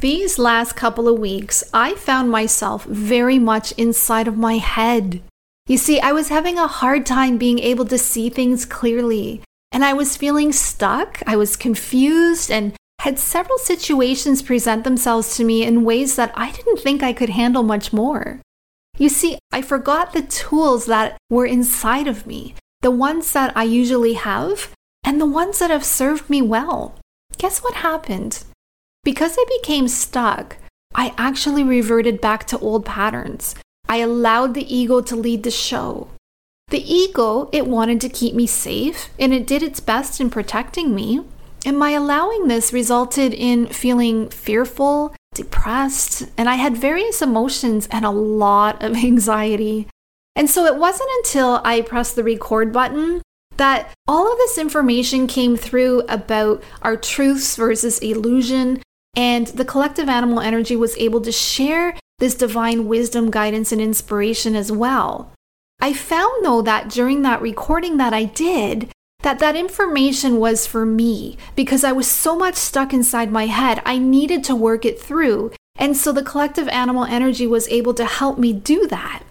These last couple of weeks, I found myself very much inside of my head. You see, I was having a hard time being able to see things clearly, and I was feeling stuck. I was confused and had several situations present themselves to me in ways that I didn't think I could handle much more. You see, I forgot the tools that were inside of me, the ones that I usually have, and the ones that have served me well. Guess what happened? Because I became stuck, I actually reverted back to old patterns. I allowed the ego to lead the show. The ego, it wanted to keep me safe, and it did its best in protecting me. And my allowing this resulted in feeling fearful, depressed, and I had various emotions and a lot of anxiety. And so it wasn't until I pressed the record button that all of this information came through about our truths versus illusion, and the collective animal energy was able to share this divine wisdom, guidance, and inspiration as well. I found though that during that recording that I did, that that information was for me because I was so much stuck inside my head. I needed to work it through. And so the collective animal energy was able to help me do that.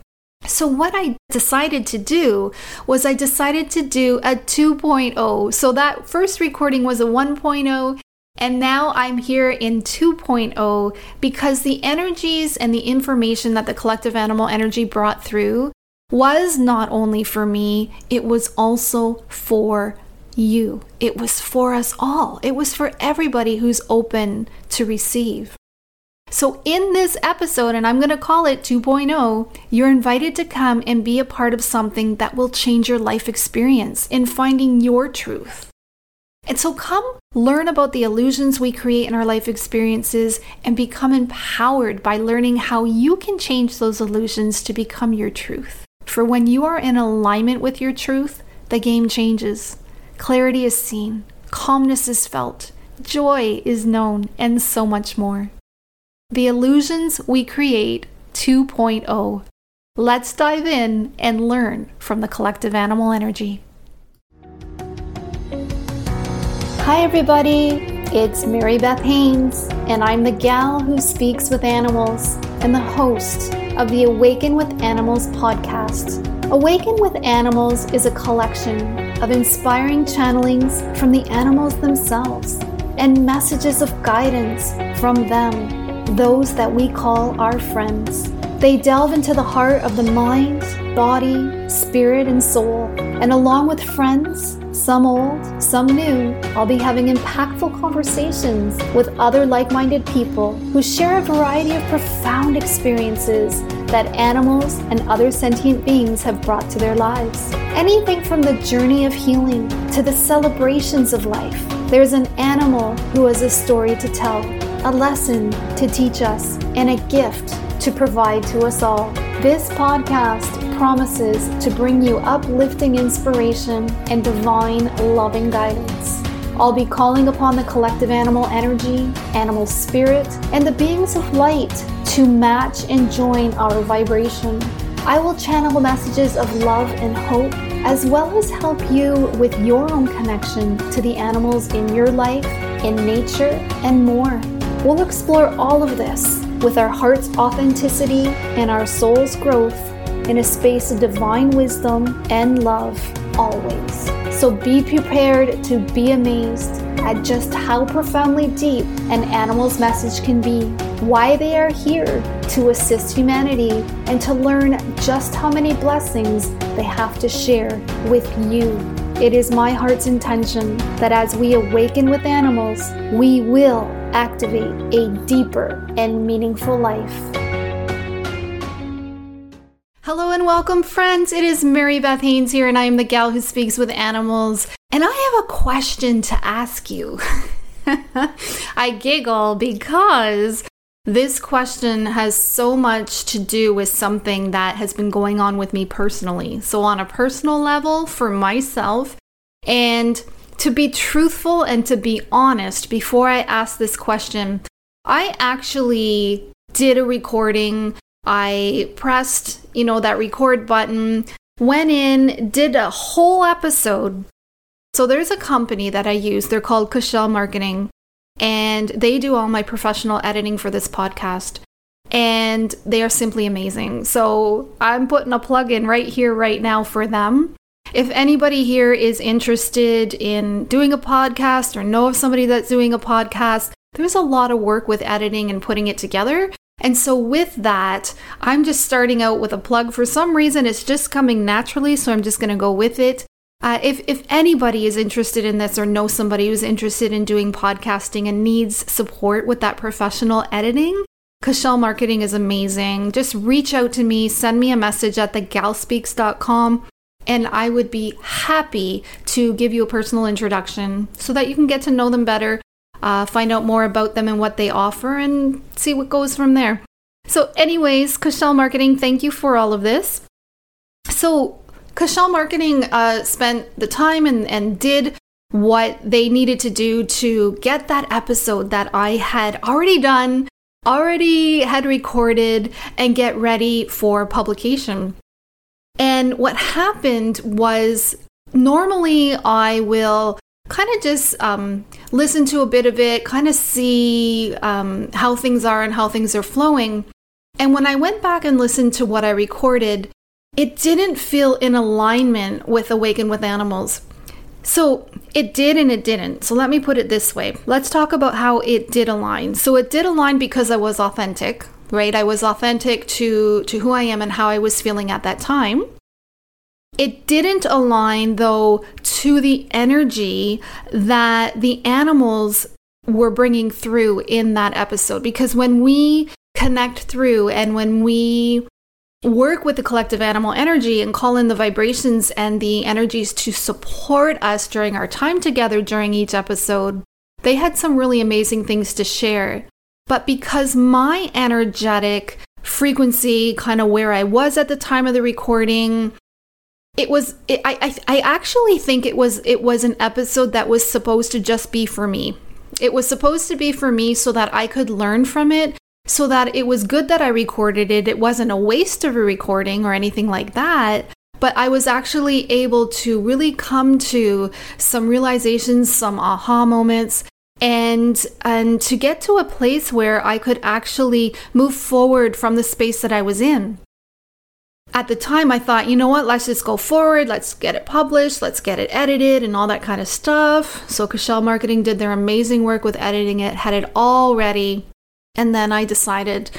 So, what I decided to do was I decided to do a 2.0. So, that first recording was a 1.0, and now I'm here in 2.0 because the energies and the information that the collective animal energy brought through was not only for me, it was also for you. It was for us all. It was for everybody who's open to receive. So, in this episode, and I'm going to call it 2.0, you're invited to come and be a part of something that will change your life experience in finding your truth. And so, come learn about the illusions we create in our life experiences and become empowered by learning how you can change those illusions to become your truth. For when you are in alignment with your truth, the game changes. Clarity is seen, calmness is felt, joy is known, and so much more. The Illusions We Create 2.0. Let's dive in and learn from the collective animal energy. Hi, everybody. It's Mary Beth Haynes, and I'm the gal who speaks with animals and the host of the Awaken with Animals podcast. Awaken with Animals is a collection of inspiring channelings from the animals themselves and messages of guidance from them, those that we call our friends. They delve into the heart of the mind, body, spirit, and soul, and along with friends, some old, some new, I'll be having impactful conversations with other like minded people who share a variety of profound experiences that animals and other sentient beings have brought to their lives. Anything from the journey of healing to the celebrations of life. There's an animal who has a story to tell, a lesson to teach us, and a gift to provide to us all. This podcast promises to bring you uplifting inspiration and divine loving guidance. I'll be calling upon the collective animal energy, animal spirit, and the beings of light to match and join our vibration. I will channel messages of love and hope, as well as help you with your own connection to the animals in your life, in nature, and more. We'll explore all of this with our heart's authenticity and our soul's growth in a space of divine wisdom and love always. So be prepared to be amazed at just how profoundly deep an animal's message can be, why they are here to assist humanity, and to learn just how many blessings they have to share with you. It is my heart's intention that as we awaken with animals, we will activate a deeper and meaningful life. Hello and welcome, friends. It is Mary Beth Haynes here, and I am the gal who speaks with animals. And I have a question to ask you. I giggle because this question has so much to do with something that has been going on with me personally. So, on a personal level, for myself, and to be truthful and to be honest, before I ask this question, I actually did a recording. I pressed, you know, that record button, went in, did a whole episode. So there's a company that I use. They're called Cashel Marketing. And they do all my professional editing for this podcast. And they are simply amazing. So I'm putting a plug in right here, right now for them. If anybody here is interested in doing a podcast or know of somebody that's doing a podcast, there's a lot of work with editing and putting it together. And so, with that, I'm just starting out with a plug. For some reason, it's just coming naturally, so I'm just going to go with it. Uh, if, if anybody is interested in this or knows somebody who's interested in doing podcasting and needs support with that professional editing, Cashel Marketing is amazing. Just reach out to me, send me a message at thegalspeaks.com, and I would be happy to give you a personal introduction so that you can get to know them better uh, find out more about them and what they offer, and see what goes from there. So, anyways, Cashel Marketing, thank you for all of this. So, Cashel Marketing uh, spent the time and, and did what they needed to do to get that episode that I had already done, already had recorded, and get ready for publication. And what happened was normally I will kind of just um, listen to a bit of it, kind of see um, how things are and how things are flowing. And when I went back and listened to what I recorded, it didn't feel in alignment with Awaken with Animals. So it did and it didn't. So let me put it this way. Let's talk about how it did align. So it did align because I was authentic, right? I was authentic to to who I am and how I was feeling at that time. It didn't align, though, to the energy that the animals were bringing through in that episode. Because when we connect through and when we work with the collective animal energy and call in the vibrations and the energies to support us during our time together during each episode, they had some really amazing things to share. But because my energetic frequency, kind of where I was at the time of the recording, it was it, I, I i actually think it was it was an episode that was supposed to just be for me it was supposed to be for me so that i could learn from it so that it was good that i recorded it. It wasn't a waste of a recording or anything like that but i was actually able to really come to some realizations some aha moments and and to get to a place where i could actually move forward from the space that i was in. At the time, I thought, you know what, let's just go forward, let's get it published, let's get it edited, and all that kind of stuff. So, Cashel Marketing did their amazing work with editing it, had it all ready, and then I decided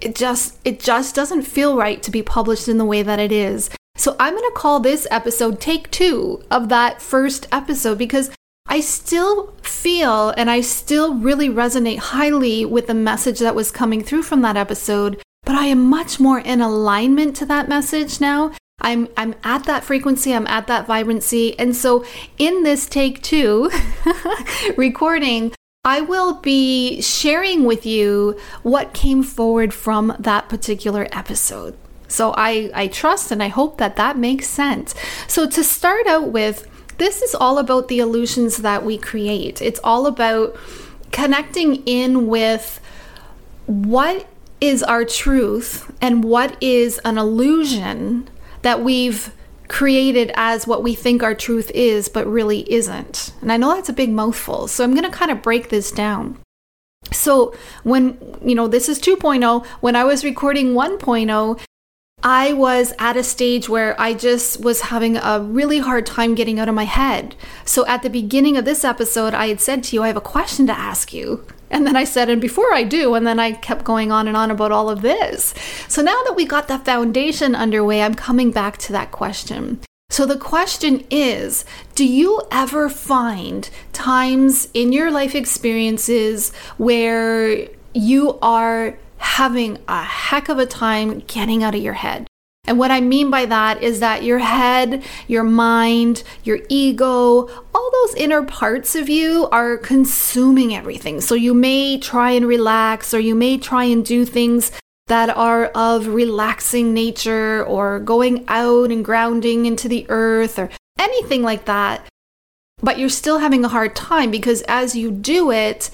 it just it just doesn't feel right to be published in the way that it is. So, I'm going to call this episode take 2 of that first episode because I still feel and I still really resonate highly with the message that was coming through from that episode but I am much more in alignment to that message now. I'm I'm at that frequency, I'm at that vibrancy. And so in this take 2 recording, I will be sharing with you what came forward from that particular episode. So I I trust and I hope that that makes sense. So to start out with, this is all about the illusions that we create. It's all about connecting in with what is our truth and what is an illusion that we've created as what we think our truth is, but really isn't. And I know that's a big mouthful, so I'm going to kind of break this down. So, when, you know, this is 2.0, when I was recording 1.0, I was at a stage where I just was having a really hard time getting out of my head. So, at the beginning of this episode, I had said to you, I have a question to ask you. And then I said, and before I do, and then I kept going on and on about all of this. So now that we got that foundation underway, I'm coming back to that question. So the question is Do you ever find times in your life experiences where you are having a heck of a time getting out of your head? And what I mean by that is that your head, your mind, your ego, all those inner parts of you are consuming everything. So you may try and relax or you may try and do things that are of relaxing nature or going out and grounding into the earth or anything like that. But you're still having a hard time because as you do it,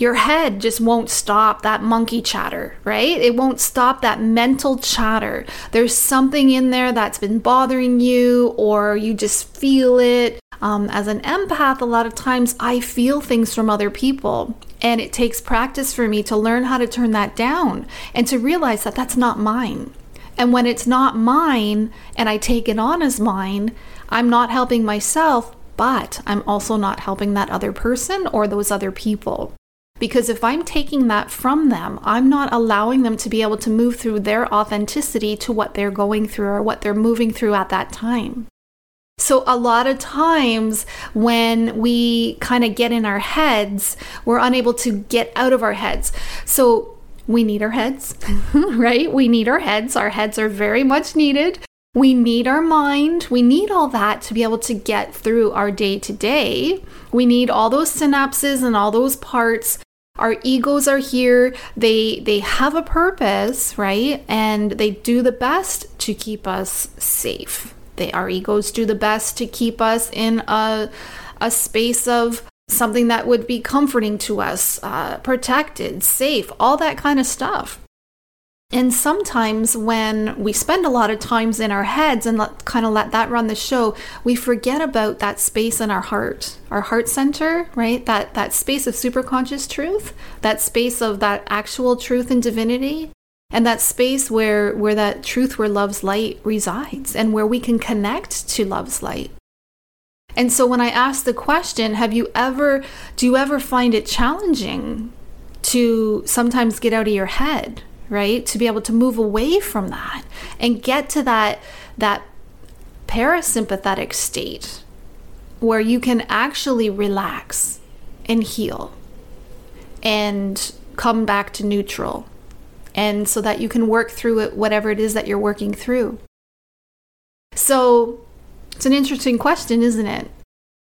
your head just won't stop that monkey chatter, right? It won't stop that mental chatter. There's something in there that's been bothering you, or you just feel it. Um, as an empath, a lot of times I feel things from other people, and it takes practice for me to learn how to turn that down and to realize that that's not mine. And when it's not mine and I take it on as mine, I'm not helping myself, but I'm also not helping that other person or those other people. Because if I'm taking that from them, I'm not allowing them to be able to move through their authenticity to what they're going through or what they're moving through at that time. So, a lot of times when we kind of get in our heads, we're unable to get out of our heads. So, we need our heads, right? We need our heads. Our heads are very much needed. We need our mind. We need all that to be able to get through our day to day. We need all those synapses and all those parts our egos are here. They they have a purpose right? And they do the best to keep us safe. They our egos do the best to keep us in a a space of something that would be comforting to us uh, protected safe all that kind of stuff and sometimes when we spend a lot of times in our heads and let, kind of let that run the show, we forget about that space in our heart, our heart center, right? That that space of superconscious truth, that space of that actual truth and divinity, and that space where where that truth where love's light resides and where we can connect to love's light. And so when I ask the question, have you ever do you ever find it challenging to sometimes get out of your head? Right? To be able to move away from that and get to that that parasympathetic state where you can actually relax and heal and come back to neutral and so that you can work through it whatever it is that you're working through. So it's an interesting question, isn't it?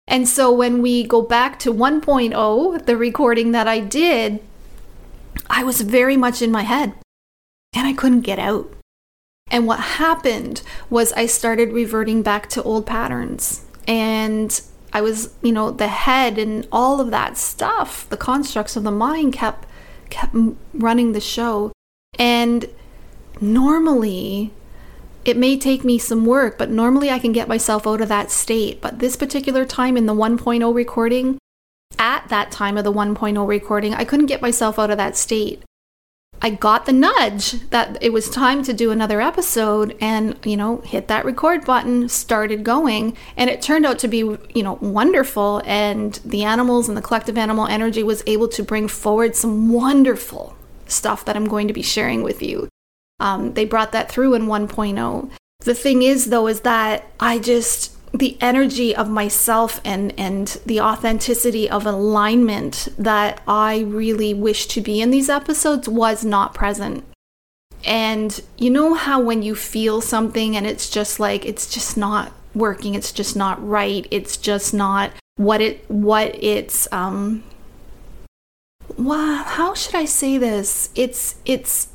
And so when we go back to 1.0, the recording that I did, I was very much in my head and I couldn't get out. And what happened was I started reverting back to old patterns. And I was, you know, the head and all of that stuff, the constructs of the mind kept kept running the show. And normally it may take me some work, but normally I can get myself out of that state. But this particular time in the 1.0 recording, at that time of the 1.0 recording, I couldn't get myself out of that state. I got the nudge that it was time to do another episode and, you know, hit that record button, started going, and it turned out to be, you know, wonderful. And the animals and the collective animal energy was able to bring forward some wonderful stuff that I'm going to be sharing with you. Um, they brought that through in 1.0. The thing is, though, is that I just the energy of myself and and the authenticity of alignment that I really wish to be in these episodes was not present. And you know how when you feel something and it's just like it's just not working, it's just not right, it's just not what it what it's um wow, how should I say this? It's it's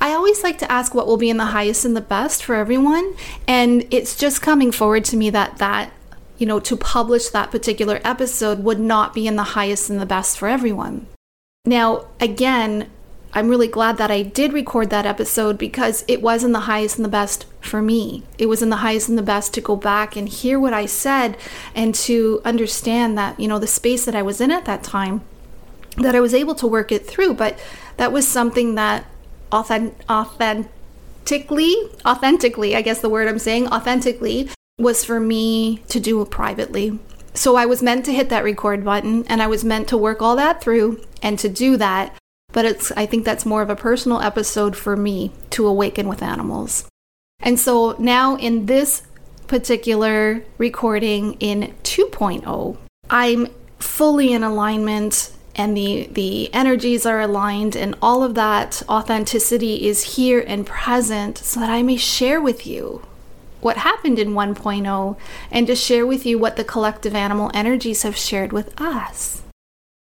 I always like to ask what will be in the highest and the best for everyone. And it's just coming forward to me that that, you know, to publish that particular episode would not be in the highest and the best for everyone. Now, again, I'm really glad that I did record that episode because it was in the highest and the best for me. It was in the highest and the best to go back and hear what I said and to understand that, you know, the space that I was in at that time, that I was able to work it through. But that was something that authentic, authentically, authentically, I guess the word I'm saying, authentically, was for me to do privately. So I was meant to hit that record button and I was meant to work all that through and to do that. But it's I think that's more of a personal episode for me to awaken with animals. And so now in this particular recording in 2.0, I'm fully in alignment and the the energies are aligned and all of that authenticity is here and present so that I may share with you what happened in 1.0 and to share with you what the collective animal energies have shared with us.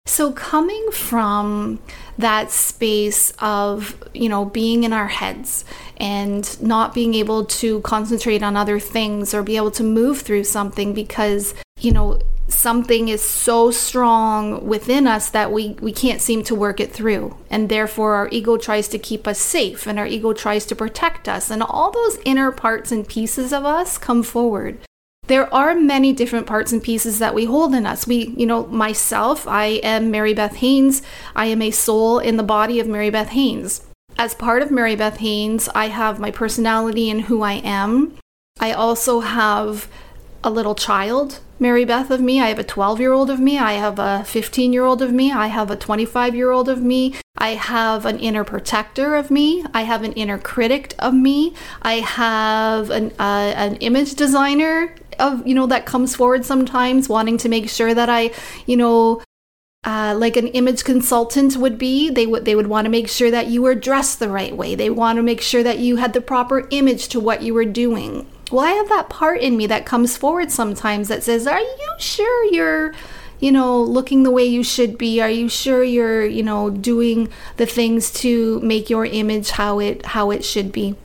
So coming from that space of, you know, being in our heads and not being able to concentrate on other things or be able to move through something because, you know, something is so strong within us that we, we can't seem to work it through. And therefore, our ego tries to keep us safe and our ego tries to protect us. And all those inner parts and pieces of us come forward. There are many different parts and pieces that we hold in us. We, you know, myself, I am Mary Beth Haynes. I am a soul in the body of Mary Beth Haynes. As part of Mary Beth Haynes, I have my personality and who I am. I also have a little child Mary Beth of me. I have a 12 year old of me. I have a 15 year old of me. I have a 25 year old of me. I have an inner protector of me. I have an inner critic of me. I have an, uh, an image designer of, you know, that comes forward sometimes wanting to make sure that I, you know, uh, like an image consultant would be they would they would want to make sure that you were dressed the right way they want to make sure that you had the proper image to what you were doing well, I have that part in me that comes forward sometimes that says, Are you sure you're, you know, looking the way you should be? Are you sure you're, you know, doing the things to make your image how it how it should be?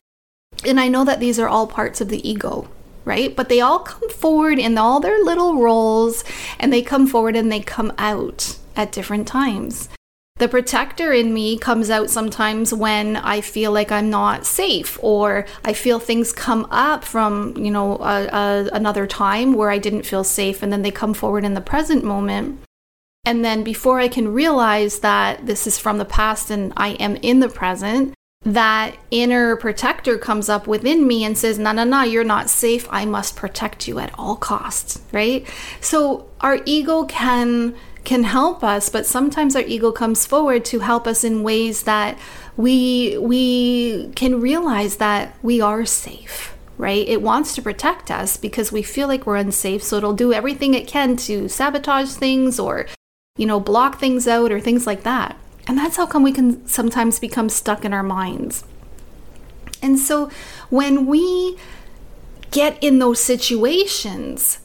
And I know that these are all parts of the ego, right? But they all come forward in all their little roles and they come forward and they come out at different times. The protector in me comes out sometimes when I feel like I'm not safe or I feel things come up from, you know, a, a, another time where I didn't feel safe and then they come forward in the present moment. And then before I can realize that this is from the past and I am in the present, that inner protector comes up within me and says, No, no, no, you're not safe. I must protect you at all costs, right? So our ego can can help us, but sometimes our ego comes forward to help us in ways that we we can realize that we are safe right? It wants to protect us because we feel like we're unsafe, so it'll do everything it can to sabotage things or, you know, block things out or things like that. And that's how come we can sometimes become stuck in our minds. And so when we get in those situations,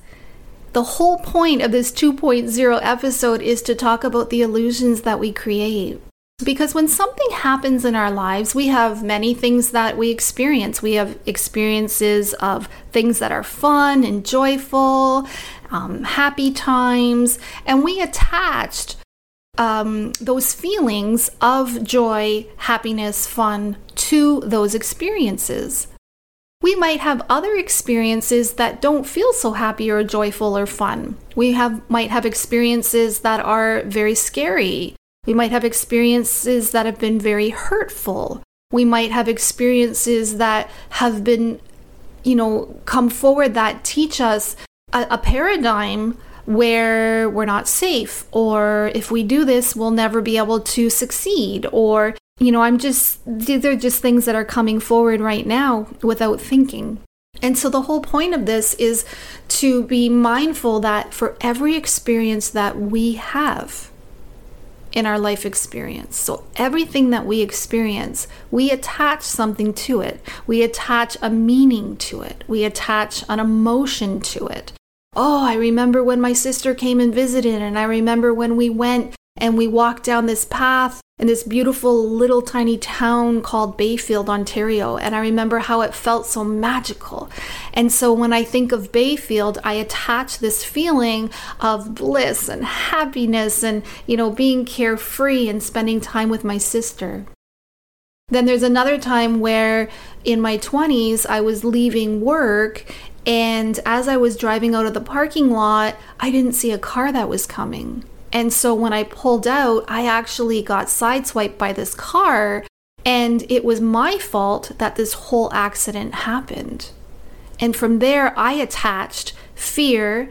the whole point of this 2.0 episode is to talk about the illusions that we create. Because when something happens in our lives, we have many things that we experience. We have experiences of things that are fun and joyful, um, happy times, and we attached um, those feelings of joy, happiness, fun to those experiences we might have other experiences that don't feel so happy or joyful or fun. We have might have experiences that are very scary. We might have experiences that have been very hurtful. We might have experiences that have been, you know, come forward that teach us a, a paradigm where we're not safe, or if we do this, we'll never be able to succeed, or you know, I'm just, these are just things that are coming forward right now without thinking. And so the whole point of this is to be mindful that for every experience that we have in our life experience, so everything that we experience, we attach something to it. We attach a meaning to it. We attach an emotion to it. Oh, I remember when my sister came and visited, and I remember when we went and we walked down this path in this beautiful little tiny town called Bayfield, Ontario. And I remember how it felt so magical. And so when I think of Bayfield, I attach this feeling of bliss and happiness and, you know, being carefree and spending time with my sister. Then there's another time where in my 20s, I was leaving work. And as I was driving out of the parking lot, I didn't see a car that was coming. And so when I pulled out, I actually got sideswiped by this car, and it was my fault that this whole accident happened. And from there, I attached fear,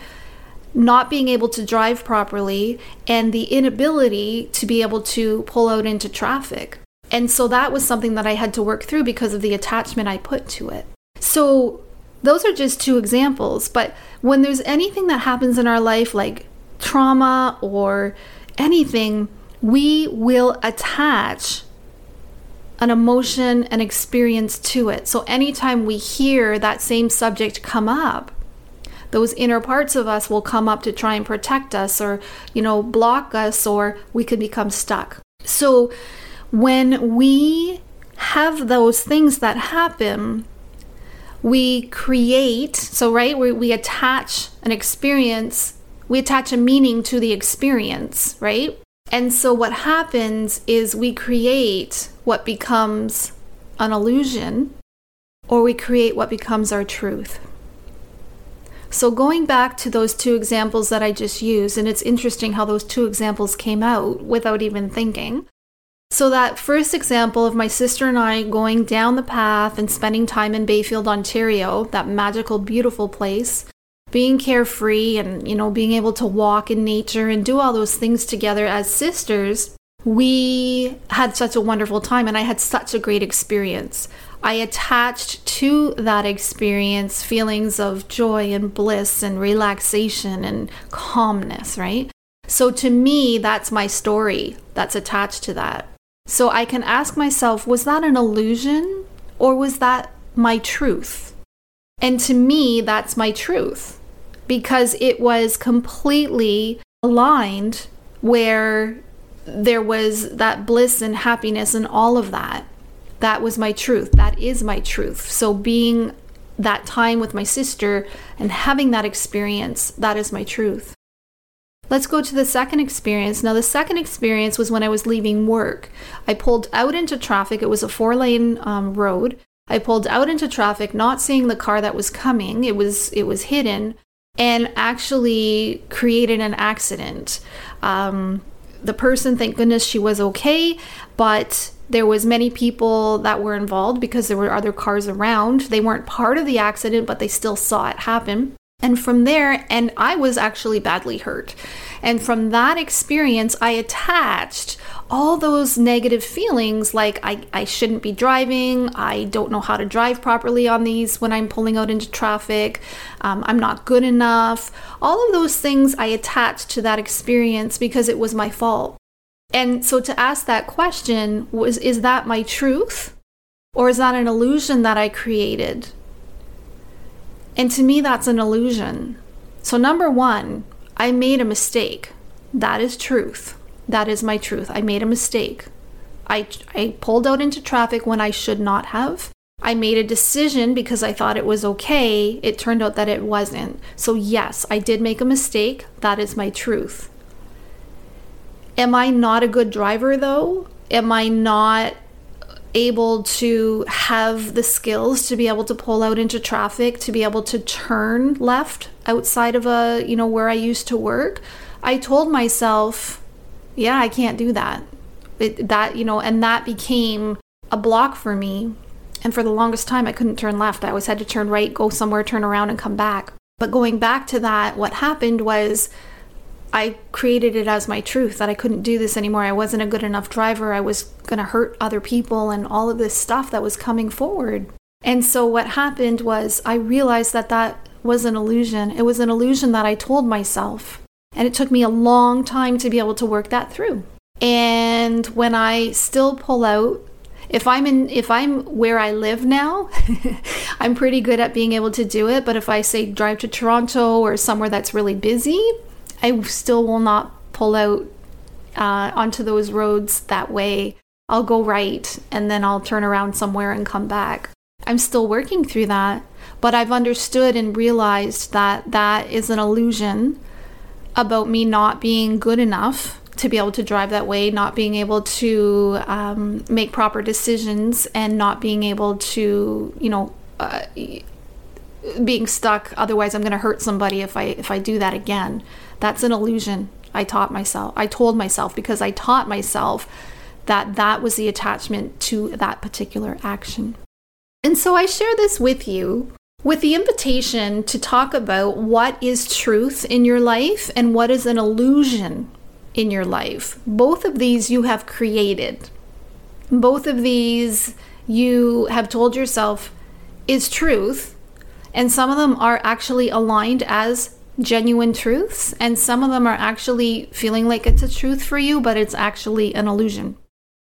not being able to drive properly, and the inability to be able to pull out into traffic. And so that was something that I had to work through because of the attachment I put to it. So those are just two examples. But when there's anything that happens in our life, like trauma or anything, we will attach an emotion, an experience to it. So anytime we hear that same subject come up, those inner parts of us will come up to try and protect us or, you know, block us or we could become stuck. So when we have those things that happen, we create, so right, we, we attach an experience we attach a meaning to the experience, right? And so what happens is we create what becomes an illusion or we create what becomes our truth. So, going back to those two examples that I just used, and it's interesting how those two examples came out without even thinking. So, that first example of my sister and I going down the path and spending time in Bayfield, Ontario, that magical, beautiful place, being carefree and, you know, being able to walk in nature and do all those things together as sisters, we had such a wonderful time and I had such a great experience. I attached to that experience feelings of joy and bliss and relaxation and calmness, right? So to me, that's my story that's attached to that. So I can ask myself, was that an illusion or was that my truth? And to me, that's my truth because it was completely aligned where there was that bliss and happiness and all of that. That was my truth. That is my truth. So being that time with my sister and having that experience, that is my truth. Let's go to the second experience. Now, the second experience was when I was leaving work. I pulled out into traffic. It was a four lane um, road. I pulled out into traffic, not seeing the car that was coming. It was it was hidden, and actually created an accident. Um, the person, thank goodness, she was okay, but there was many people that were involved because there were other cars around. They weren't part of the accident, but they still saw it happen. And from there, and I was actually badly hurt. And from that experience, I attached all those negative feelings like I, I shouldn't be driving, I don't know how to drive properly on these when I'm pulling out into traffic, um, I'm not good enough. All of those things I attached to that experience because it was my fault. And so to ask that question was is that my truth? Or is that an illusion that I created? And to me, that's an illusion. So, number one, I made a mistake. That is truth. That is my truth. I made a mistake. I, I pulled out into traffic when I should not have. I made a decision because I thought it was okay. It turned out that it wasn't. So, yes, I did make a mistake. That is my truth. Am I not a good driver though? Am I not able to have the skills to be able to pull out into traffic, to be able to turn left outside of a, you know, where I used to work, I told myself, yeah, I can't do that. It, that, you know, and that became a block for me. And for the longest time, I couldn't turn left. I always had to turn right, go somewhere, turn around, and come back. But going back to that, what happened was I created it as my truth that I couldn't do this anymore. I wasn't a good enough driver. I was going to hurt other people and all of this stuff that was coming forward. And so what happened was I realized that that was an illusion. It was an illusion that I told myself. And it took me a long time to be able to work that through. And when I still pull out, if I'm in if I'm where I live now, I'm pretty good at being able to do it, but if I say drive to Toronto or somewhere that's really busy, I still will not pull out uh, onto those roads that way. I'll go right and then I'll turn around somewhere and come back. I'm still working through that, but I've understood and realized that that is an illusion about me not being good enough to be able to drive that way, not being able to um, make proper decisions, and not being able to, you know, uh, being stuck. Otherwise, I'm going to hurt somebody if I if I do that again. That's an illusion. I taught myself. I told myself because I taught myself that that was the attachment to that particular action. And so I share this with you with the invitation to talk about what is truth in your life and what is an illusion in your life. Both of these you have created. Both of these you have told yourself is truth, and some of them are actually aligned as genuine truths, and some of them are actually feeling like it's a truth for you, but it's actually an illusion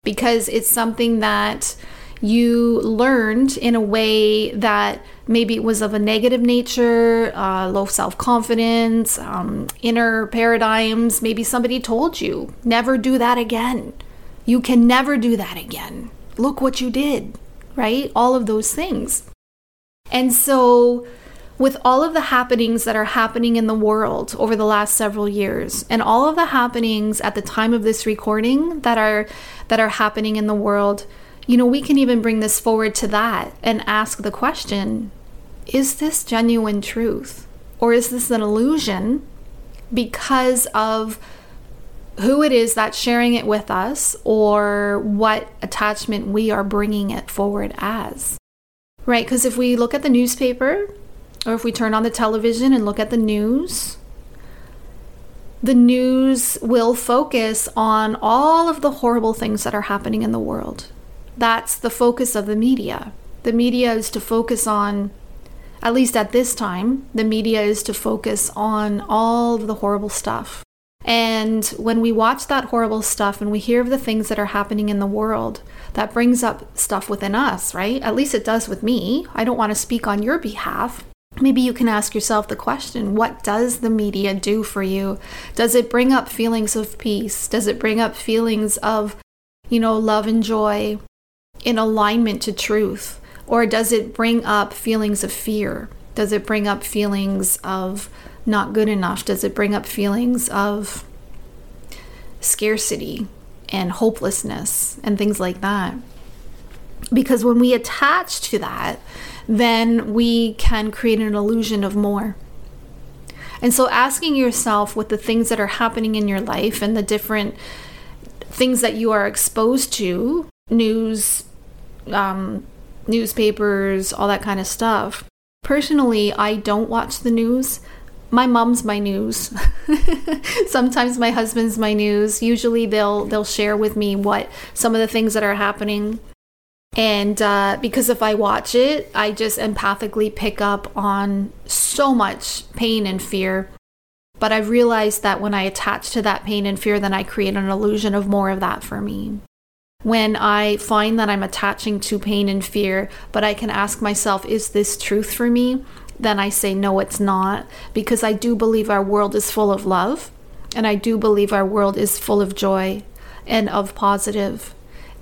because it's something that you learned in a way that maybe it was of a negative nature, uh, low self confidence, um, inner paradigms. Maybe somebody told you, never do that again. You can never do that again. Look what you did, right? All of those things. And so with all of the happenings that are happening in the world over the last several years and all of the happenings at the time of this recording that are that are happening in the world you know we can even bring this forward to that and ask the question is this genuine truth? Or is this an illusion because of who it is that's sharing it with us or what attachment we are bringing it forward as? Right because if we look at the newspaper or if we turn on the television and look at the news, the news will focus on all of the horrible things that are happening in the world. That's the focus of the media. The media is to focus on, at least at this time, the media is to focus on all of the horrible stuff. And when we watch that horrible stuff and we hear of the things that are happening in the world, that brings up stuff within us, right? At least it does with me. I don't want to speak on your behalf, maybe you can ask yourself the question what does the media do for you? Does it bring up feelings of peace? Does it bring up feelings of, you know, love and joy in alignment to truth? Or does it bring up feelings of fear? Does it bring up feelings of not good enough? Does it bring up feelings of scarcity and hopelessness and things like that? Because when we attach to that, then we can create an illusion of more. And so, asking yourself with the things that are happening in your life and the different things that you are exposed to news, um, newspapers, all that kind of stuff. Personally, I don't watch the news. My mom's my news. Sometimes my husband's my news. Usually they'll they'll share with me what some of the things that are happening and uh, because if I watch it, I just empathically pick up on so much pain and fear. But I've realized that when I attach to that pain and fear, then I create an illusion of more of that for me. When I find that I'm attaching to pain and fear, but I can ask myself, is this truth for me? Then I say, no, it's not, because I do believe our world is full of love, and I do believe our world is full of joy and of positive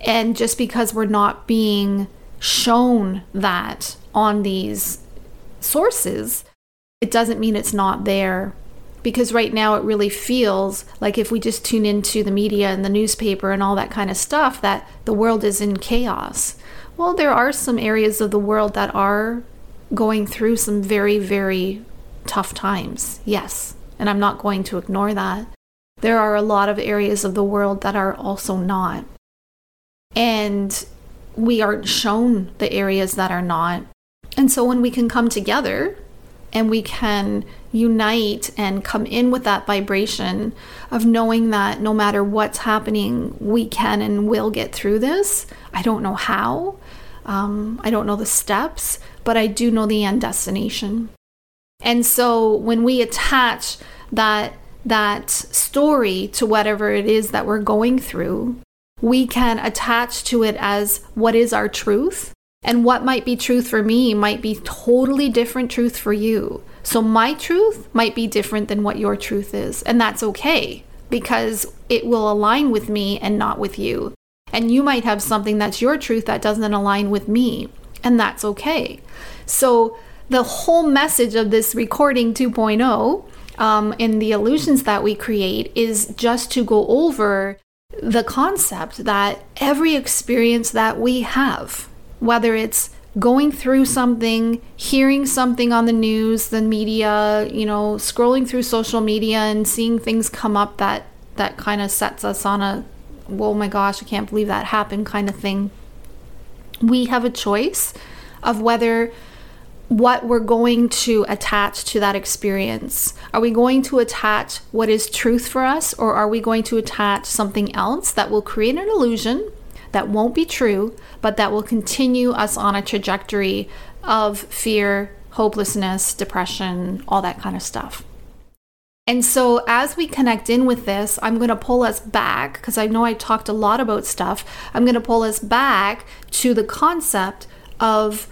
and just because we're not being shown that on these sources, it doesn't mean it's not there. Because right now it really feels like if we just tune into the media and the newspaper and all that kind of stuff, that the world is in chaos. Well, there are some areas of the world that are going through some very, very tough times. Yes. And I'm not going to ignore that. There are a lot of areas of the world that are also not. And we aren't shown the areas that are not. And so when we can come together and we can unite and come in with that vibration of knowing that no matter what's happening, we can and will get through this. I don't know how, um, I don't know the steps, but I do know the end destination. And so when we attach that that story to whatever it is that we're going through, we can attach to it as what is our truth. And what might be truth for me might be totally different truth for you. So my truth might be different than what your truth is. And that's okay because it will align with me and not with you. And you might have something that's your truth that doesn't align with me. And that's okay. So the whole message of this recording 2.0 um, in the illusions that we create is just to go over the concept that every experience that we have, whether it's going through something, hearing something on the news, the media, you know, scrolling through social media and seeing things come up that that kind of sets us on a oh my gosh, I can't believe that happened kind of thing. We have a choice of whether what we're going to attach to that experience. Are we going to attach what is truth for us, or are we going to attach something else that will create an illusion that won't be true, but that will continue us on a trajectory of fear, hopelessness, depression, all that kind of stuff? And so, as we connect in with this, I'm going to pull us back because I know I talked a lot about stuff. I'm going to pull us back to the concept of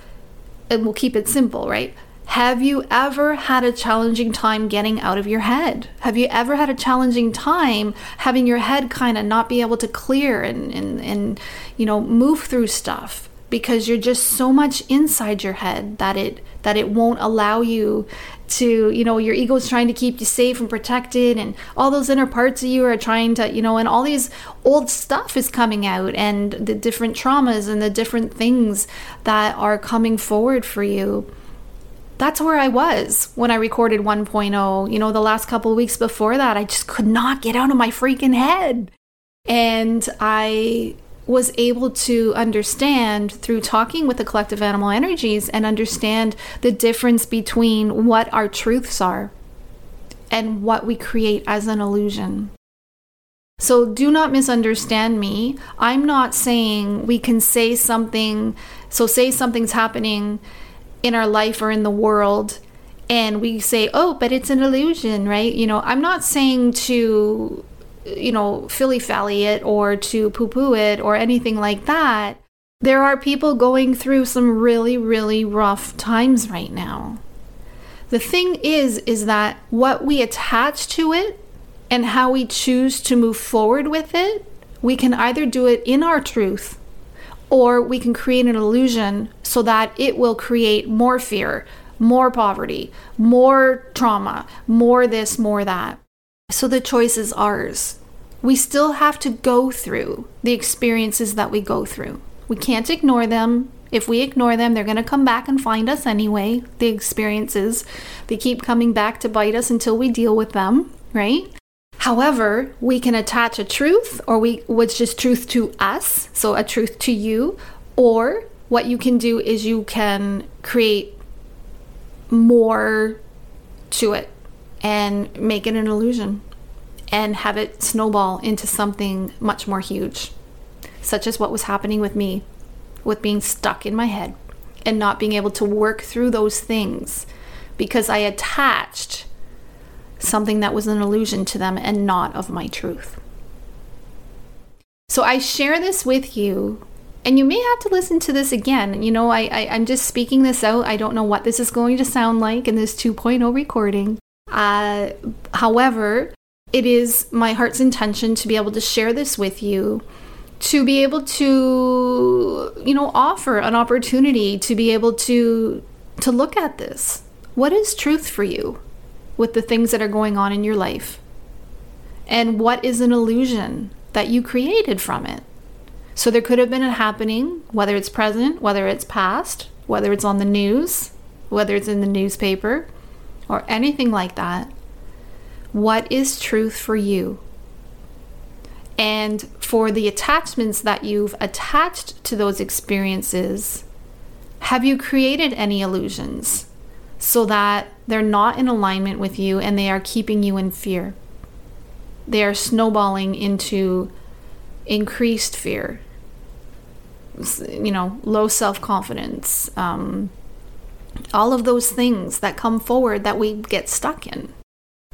and we'll keep it simple, right? Have you ever had a challenging time getting out of your head? Have you ever had a challenging time having your head kind of not be able to clear and, and, and, you know, move through stuff? because you're just so much inside your head that it that it won't allow you to you know your ego is trying to keep you safe and protected and all those inner parts of you are trying to you know and all these old stuff is coming out and the different traumas and the different things that are coming forward for you that's where I was when I recorded 1.0. You know, the last couple weeks before that, I just could not get out of my freaking head. And I was able to understand through talking with the collective animal energies and understand the difference between what our truths are and what we create as an illusion. So do not misunderstand me. I'm not saying we can say something, so say something's happening in our life or in the world and we say, "Oh, but it's an illusion," right? You know, I'm not saying to you know, filly fally it or to poo poo it or anything like that. There are people going through some really, really rough times right now. The thing is, is that what we attach to it and how we choose to move forward with it, we can either do it in our truth or we can create an illusion so that it will create more fear, more poverty, more trauma, more this, more that. So the choice is ours. We still have to go through the experiences that we go through. We can't ignore them. If we ignore them, they're going to come back and find us anyway. The experiences, they keep coming back to bite us until we deal with them, right? However, we can attach a truth or we which is truth to us, so a truth to you, or what you can do is you can create more to it and make it an illusion and have it snowball into something much more huge, such as what was happening with me with being stuck in my head and not being able to work through those things because I attached something that was an illusion to them and not of my truth. So I share this with you, and you may have to listen to this again. You know, I, I, am just speaking this out. I don't know what this is going to sound like in this 2.0 recording. Uh, however, it is my heart's intention to be able to share this with you to be able to you know offer an opportunity to be able to to look at this. What is truth for you with the things that are going on in your life? And what is an illusion that you created from it? So there could have been a happening whether it's present whether it's past whether it's on the news whether it's in the newspaper or anything like that what is truth for you? And for the attachments that you've attached to those experiences, have you created any illusions so that they're not in alignment with you and they are keeping you in fear? They are snowballing into increased fear, you know, low self confidence, um, all of those things that come forward that we get stuck in.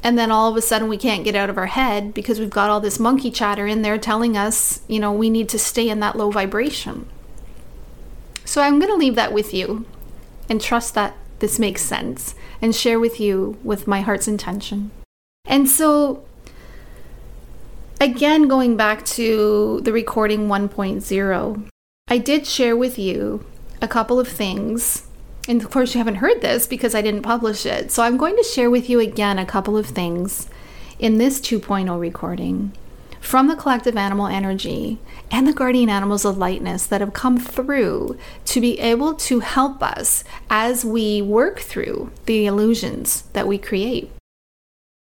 And then all of a sudden we can't get out of our head because we've got all this monkey chatter in there telling us, you know, we need to stay in that low vibration. So I'm going to leave that with you and trust that this makes sense and share with you with my heart's intention. And so, again, going back to the recording 1.0, I did share with you a couple of things and of course, you haven't heard this because I didn't publish it. So I'm going to share with you again a couple of things in this 2.0 recording from the collective animal energy and the guardian animals of lightness that have come through to be able to help us as we work through the illusions that we create.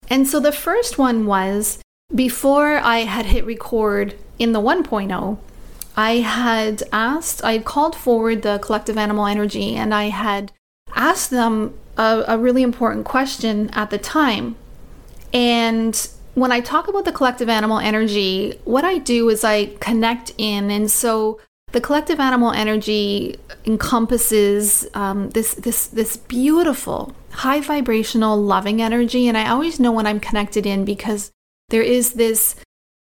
And so the first one was before I had hit record in the 1.0, I had asked, I had called forward the collective animal energy and I had asked them a, a, really important question at the time. And when I talk about the collective animal energy, what I do is I connect in. And so the collective animal energy encompasses um, this, this, this beautiful, high vibrational, loving energy. And I always know when I'm connected in because there is this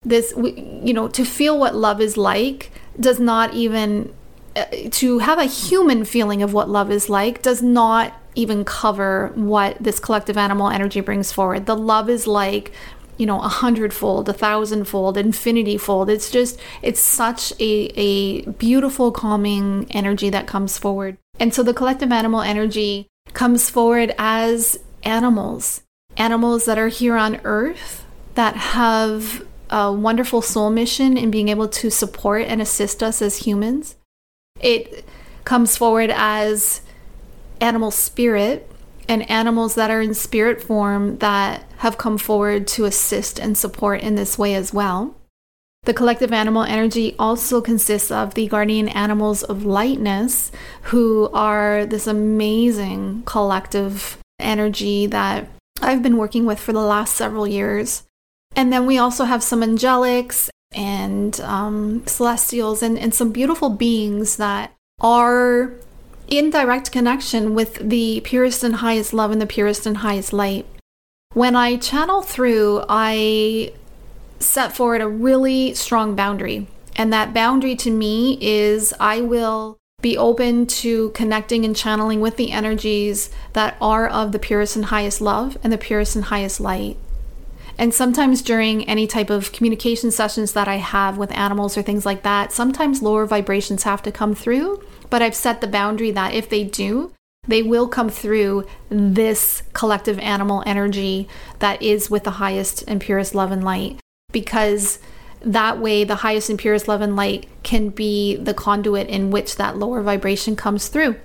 this you know to feel what love is like does not even uh, to have a human feeling of what love is like does not even cover what this collective animal energy brings forward the love is like you know, a hundredfold, a thousandfold, infinity fold. It's just, it's such a, a beautiful, calming energy that comes forward. And so the collective animal energy comes forward as animals, animals that are here on earth that have a wonderful soul mission in being able to support and assist us as humans. It comes forward as animal spirit and animals that are in spirit form that have come forward to assist and support in this way as well. The collective animal energy also consists of the guardian animals of lightness, who are this amazing collective energy that I've been working with for the last several years. And then we also have some angelics and um, celestials and, and some beautiful beings that are in direct connection with the purest and highest love and the purest and highest light. When I channel through, I set forward a really strong boundary. And that boundary to me is I will be open to connecting and channeling with the energies that are of the purest and highest love and the purest and highest light. And sometimes during any type of communication sessions that I have with animals or things like that, sometimes lower vibrations have to come through. But I've set the boundary that if they do, they will come through this collective animal energy that is with the highest and purest love and light. Because that way, the highest and purest love and light can be the conduit in which that lower vibration comes through.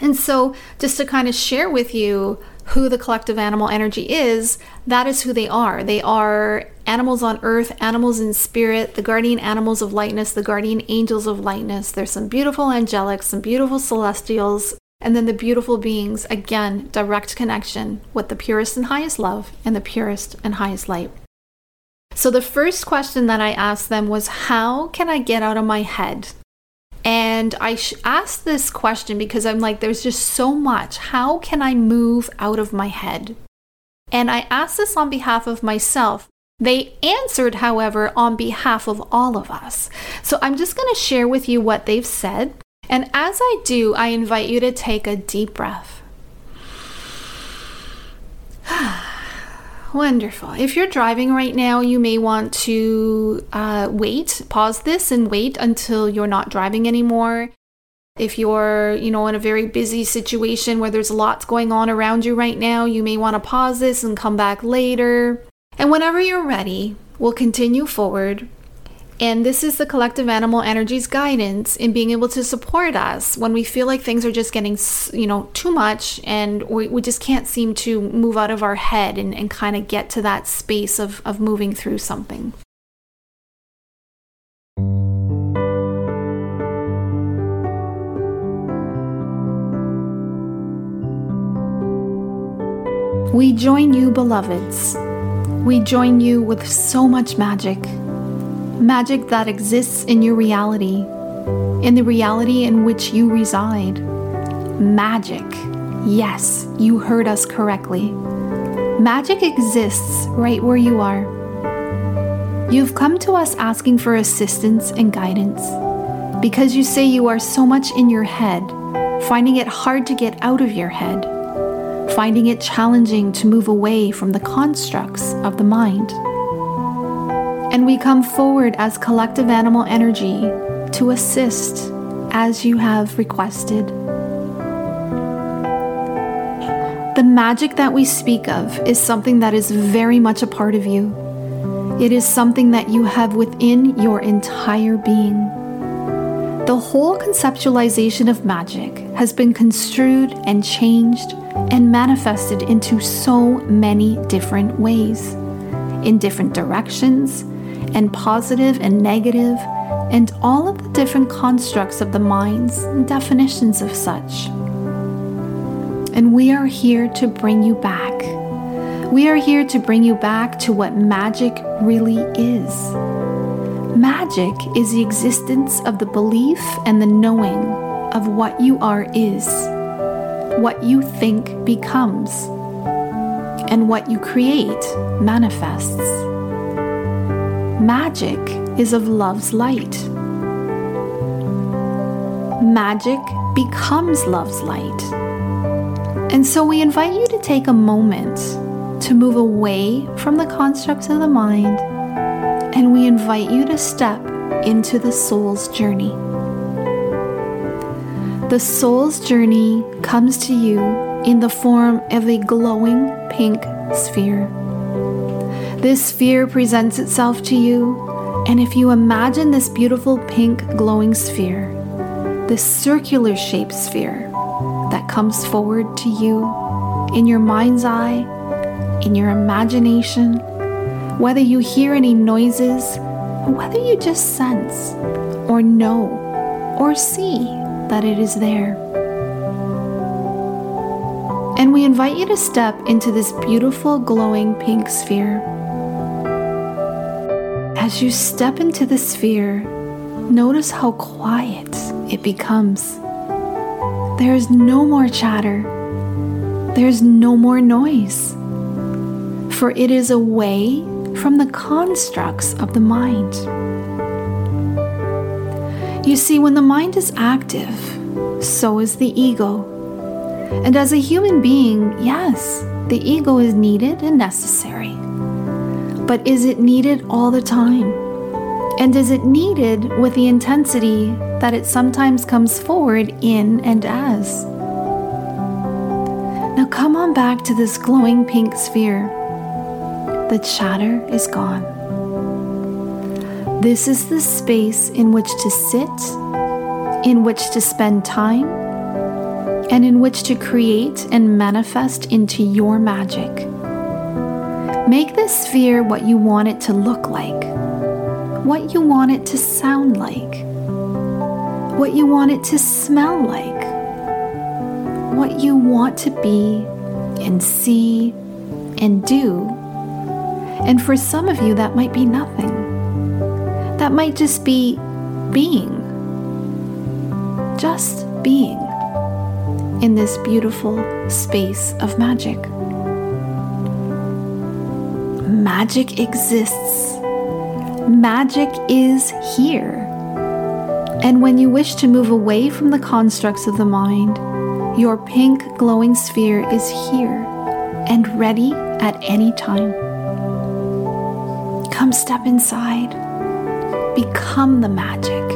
And so, just to kind of share with you who the collective animal energy is, that is who they are. They are animals on earth, animals in spirit, the guardian animals of lightness, the guardian angels of lightness. There's some beautiful angelics, some beautiful celestials, and then the beautiful beings. Again, direct connection with the purest and highest love and the purest and highest light. So, the first question that I asked them was, How can I get out of my head? And I sh- asked this question because I'm like, there's just so much. How can I move out of my head? And I asked this on behalf of myself. They answered, however, on behalf of all of us. So I'm just going to share with you what they've said. And as I do, I invite you to take a deep breath. Wonderful. If you're driving right now, you may want to uh, wait, pause this, and wait until you're not driving anymore. If you're, you know, in a very busy situation where there's lots going on around you right now, you may want to pause this and come back later. And whenever you're ready, we'll continue forward and this is the collective animal energy's guidance in being able to support us when we feel like things are just getting, you know, too much and we, we just can't seem to move out of our head and, and kind of get to that space of, of moving through something. We join you, beloveds. We join you with so much magic magic that exists in your reality, in the reality in which you reside. Magic. Yes, you heard us correctly. Magic exists right where you are. You've come to us asking for assistance and guidance because you say you are so much in your head, finding it hard to get out of your head, finding it challenging to move away from the constructs of the mind and we come forward as collective animal energy to assist as you have requested. The magic that we speak of is something that is very much a part of you. It is something that you have within your entire being. The whole conceptualization of magic has been construed and changed and manifested into so many different ways, in different directions, and positive and negative, and all of the different constructs of the minds and definitions of such. And we are here to bring you back. We are here to bring you back to what magic really is. Magic is the existence of the belief and the knowing of what you are is, what you think becomes, and what you create manifests. Magic is of love's light. Magic becomes love's light. And so we invite you to take a moment to move away from the constructs of the mind, and we invite you to step into the soul's journey. The soul's journey comes to you in the form of a glowing pink sphere. This sphere presents itself to you, and if you imagine this beautiful pink glowing sphere, this circular shaped sphere that comes forward to you in your mind's eye, in your imagination, whether you hear any noises, whether you just sense or know or see that it is there. And we invite you to step into this beautiful glowing pink sphere. As you step into the sphere, notice how quiet it becomes. There is no more chatter. There's no more noise. For it is away from the constructs of the mind. You see, when the mind is active, so is the ego. And as a human being, yes, the ego is needed and necessary. But is it needed all the time? And is it needed with the intensity that it sometimes comes forward in and as? Now come on back to this glowing pink sphere. The chatter is gone. This is the space in which to sit, in which to spend time, and in which to create and manifest into your magic. Make this sphere what you want it to look like, what you want it to sound like, what you want it to smell like, what you want to be and see and do. And for some of you, that might be nothing. That might just be being. Just being in this beautiful space of magic. Magic exists. Magic is here. And when you wish to move away from the constructs of the mind, your pink glowing sphere is here and ready at any time. Come step inside, become the magic,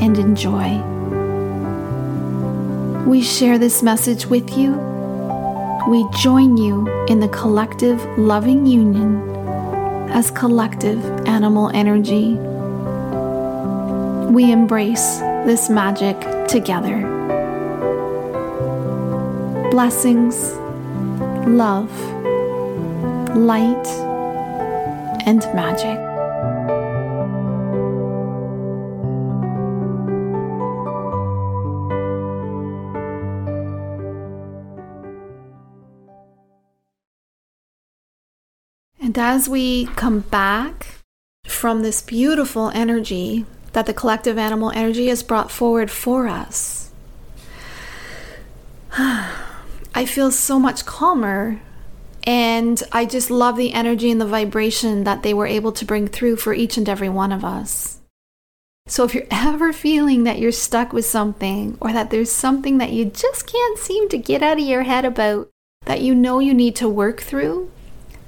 and enjoy. We share this message with you. We join you in the collective loving union as collective animal energy. We embrace this magic together. Blessings, love, light, and magic. And as we come back from this beautiful energy that the collective animal energy has brought forward for us, I feel so much calmer. And I just love the energy and the vibration that they were able to bring through for each and every one of us. So, if you're ever feeling that you're stuck with something or that there's something that you just can't seem to get out of your head about that you know you need to work through,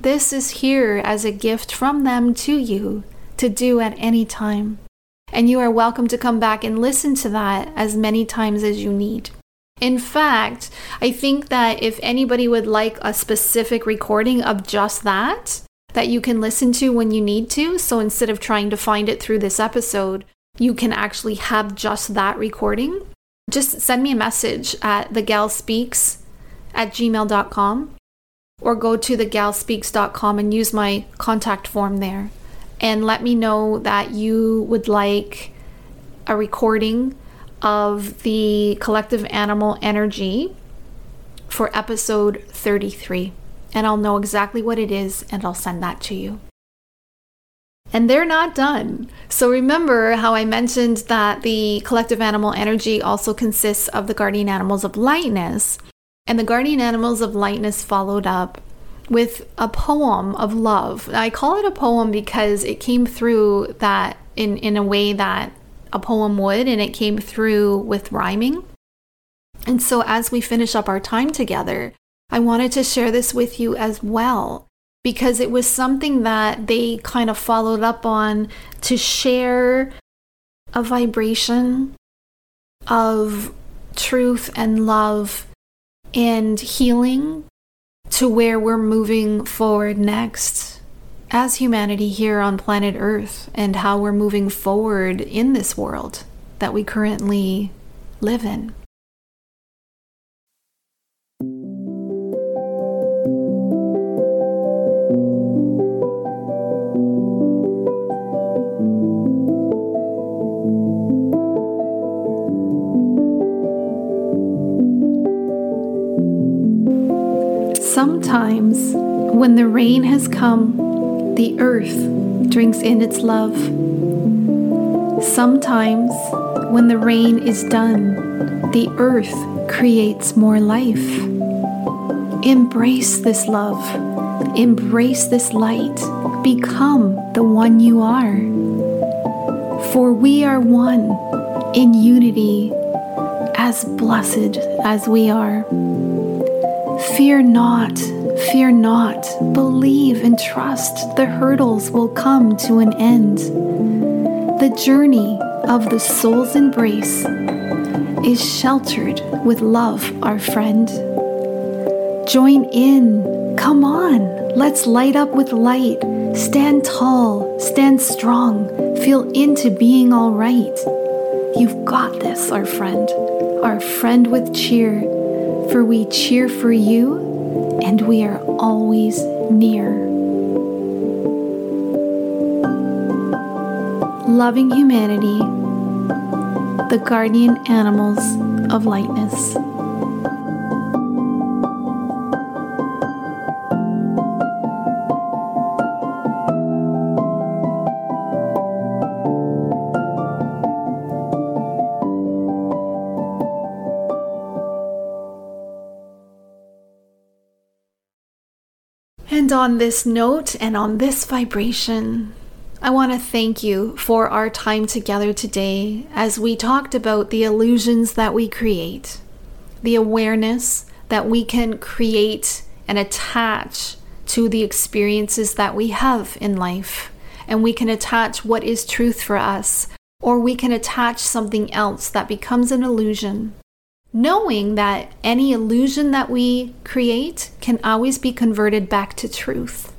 this is here as a gift from them to you to do at any time. And you are welcome to come back and listen to that as many times as you need. In fact, I think that if anybody would like a specific recording of just that, that you can listen to when you need to, so instead of trying to find it through this episode, you can actually have just that recording, just send me a message at thegalspeaks at gmail.com or go to thegalspeaks.com and use my contact form there and let me know that you would like a recording of the collective animal energy for episode 33. And I'll know exactly what it is and I'll send that to you. And they're not done. So remember how I mentioned that the collective animal energy also consists of the guardian animals of lightness. And the guardian animals of lightness followed up with a poem of love. I call it a poem because it came through that in, in a way that a poem would, and it came through with rhyming. And so as we finish up our time together, I wanted to share this with you as well because it was something that they kind of followed up on to share a vibration of truth and love and healing to where we're moving forward next as humanity here on planet Earth and how we're moving forward in this world that we currently live in. Sometimes, when the rain has come, the earth drinks in its love. Sometimes, when the rain is done, the earth creates more life. Embrace this love. Embrace this light. Become the one you are. For we are one in unity, as blessed as we are. Fear not, fear not. Believe and trust the hurdles will come to an end. The journey of the soul's embrace is sheltered with love, our friend. Join in. Come on. Let's light up with light. Stand tall. Stand strong. Feel into being all right. You've got this, our friend. Our friend with cheer for we cheer for you and we are always near. Loving humanity, the guardian animals of lightness. And on this note and on this vibration, I want to thank you for our time together today as we talked about the illusions that we create, the awareness that we can create and attach to the experiences that we have in life. And we can attach what is truth for us, or we can attach something else that becomes an illusion knowing that any illusion that we create can always be converted back to truth.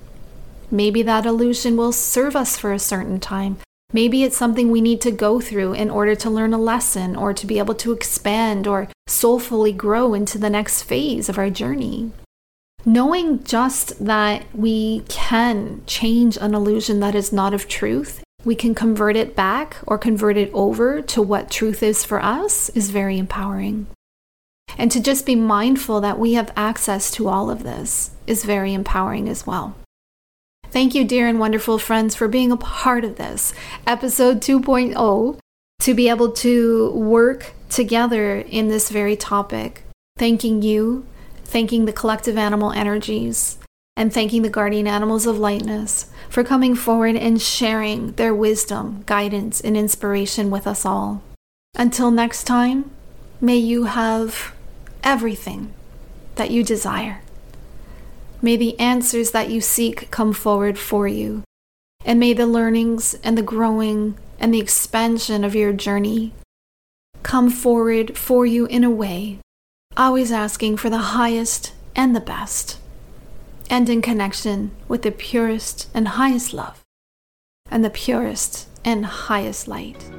Maybe that illusion will serve us for a certain time. Maybe it's something we need to go through in order to learn a lesson or to be able to expand or soulfully grow into the next phase of our journey. Knowing just that we can change an illusion that is not of truth, we can convert it back or convert it over to what truth is for us is very empowering. And to just be mindful that we have access to all of this is very empowering as well. Thank you, dear and wonderful friends, for being a part of this episode 2.0 to be able to work together in this very topic. Thanking you, thanking the collective animal energies, and thanking the guardian animals of lightness for coming forward and sharing their wisdom, guidance, and inspiration with us all. Until next time, may you have everything that you desire. May the answers that you seek come forward for you, and may the learnings and the growing and the expansion of your journey come forward for you in a way, always asking for the highest and the best, and in connection with the purest and highest love and the purest and highest light.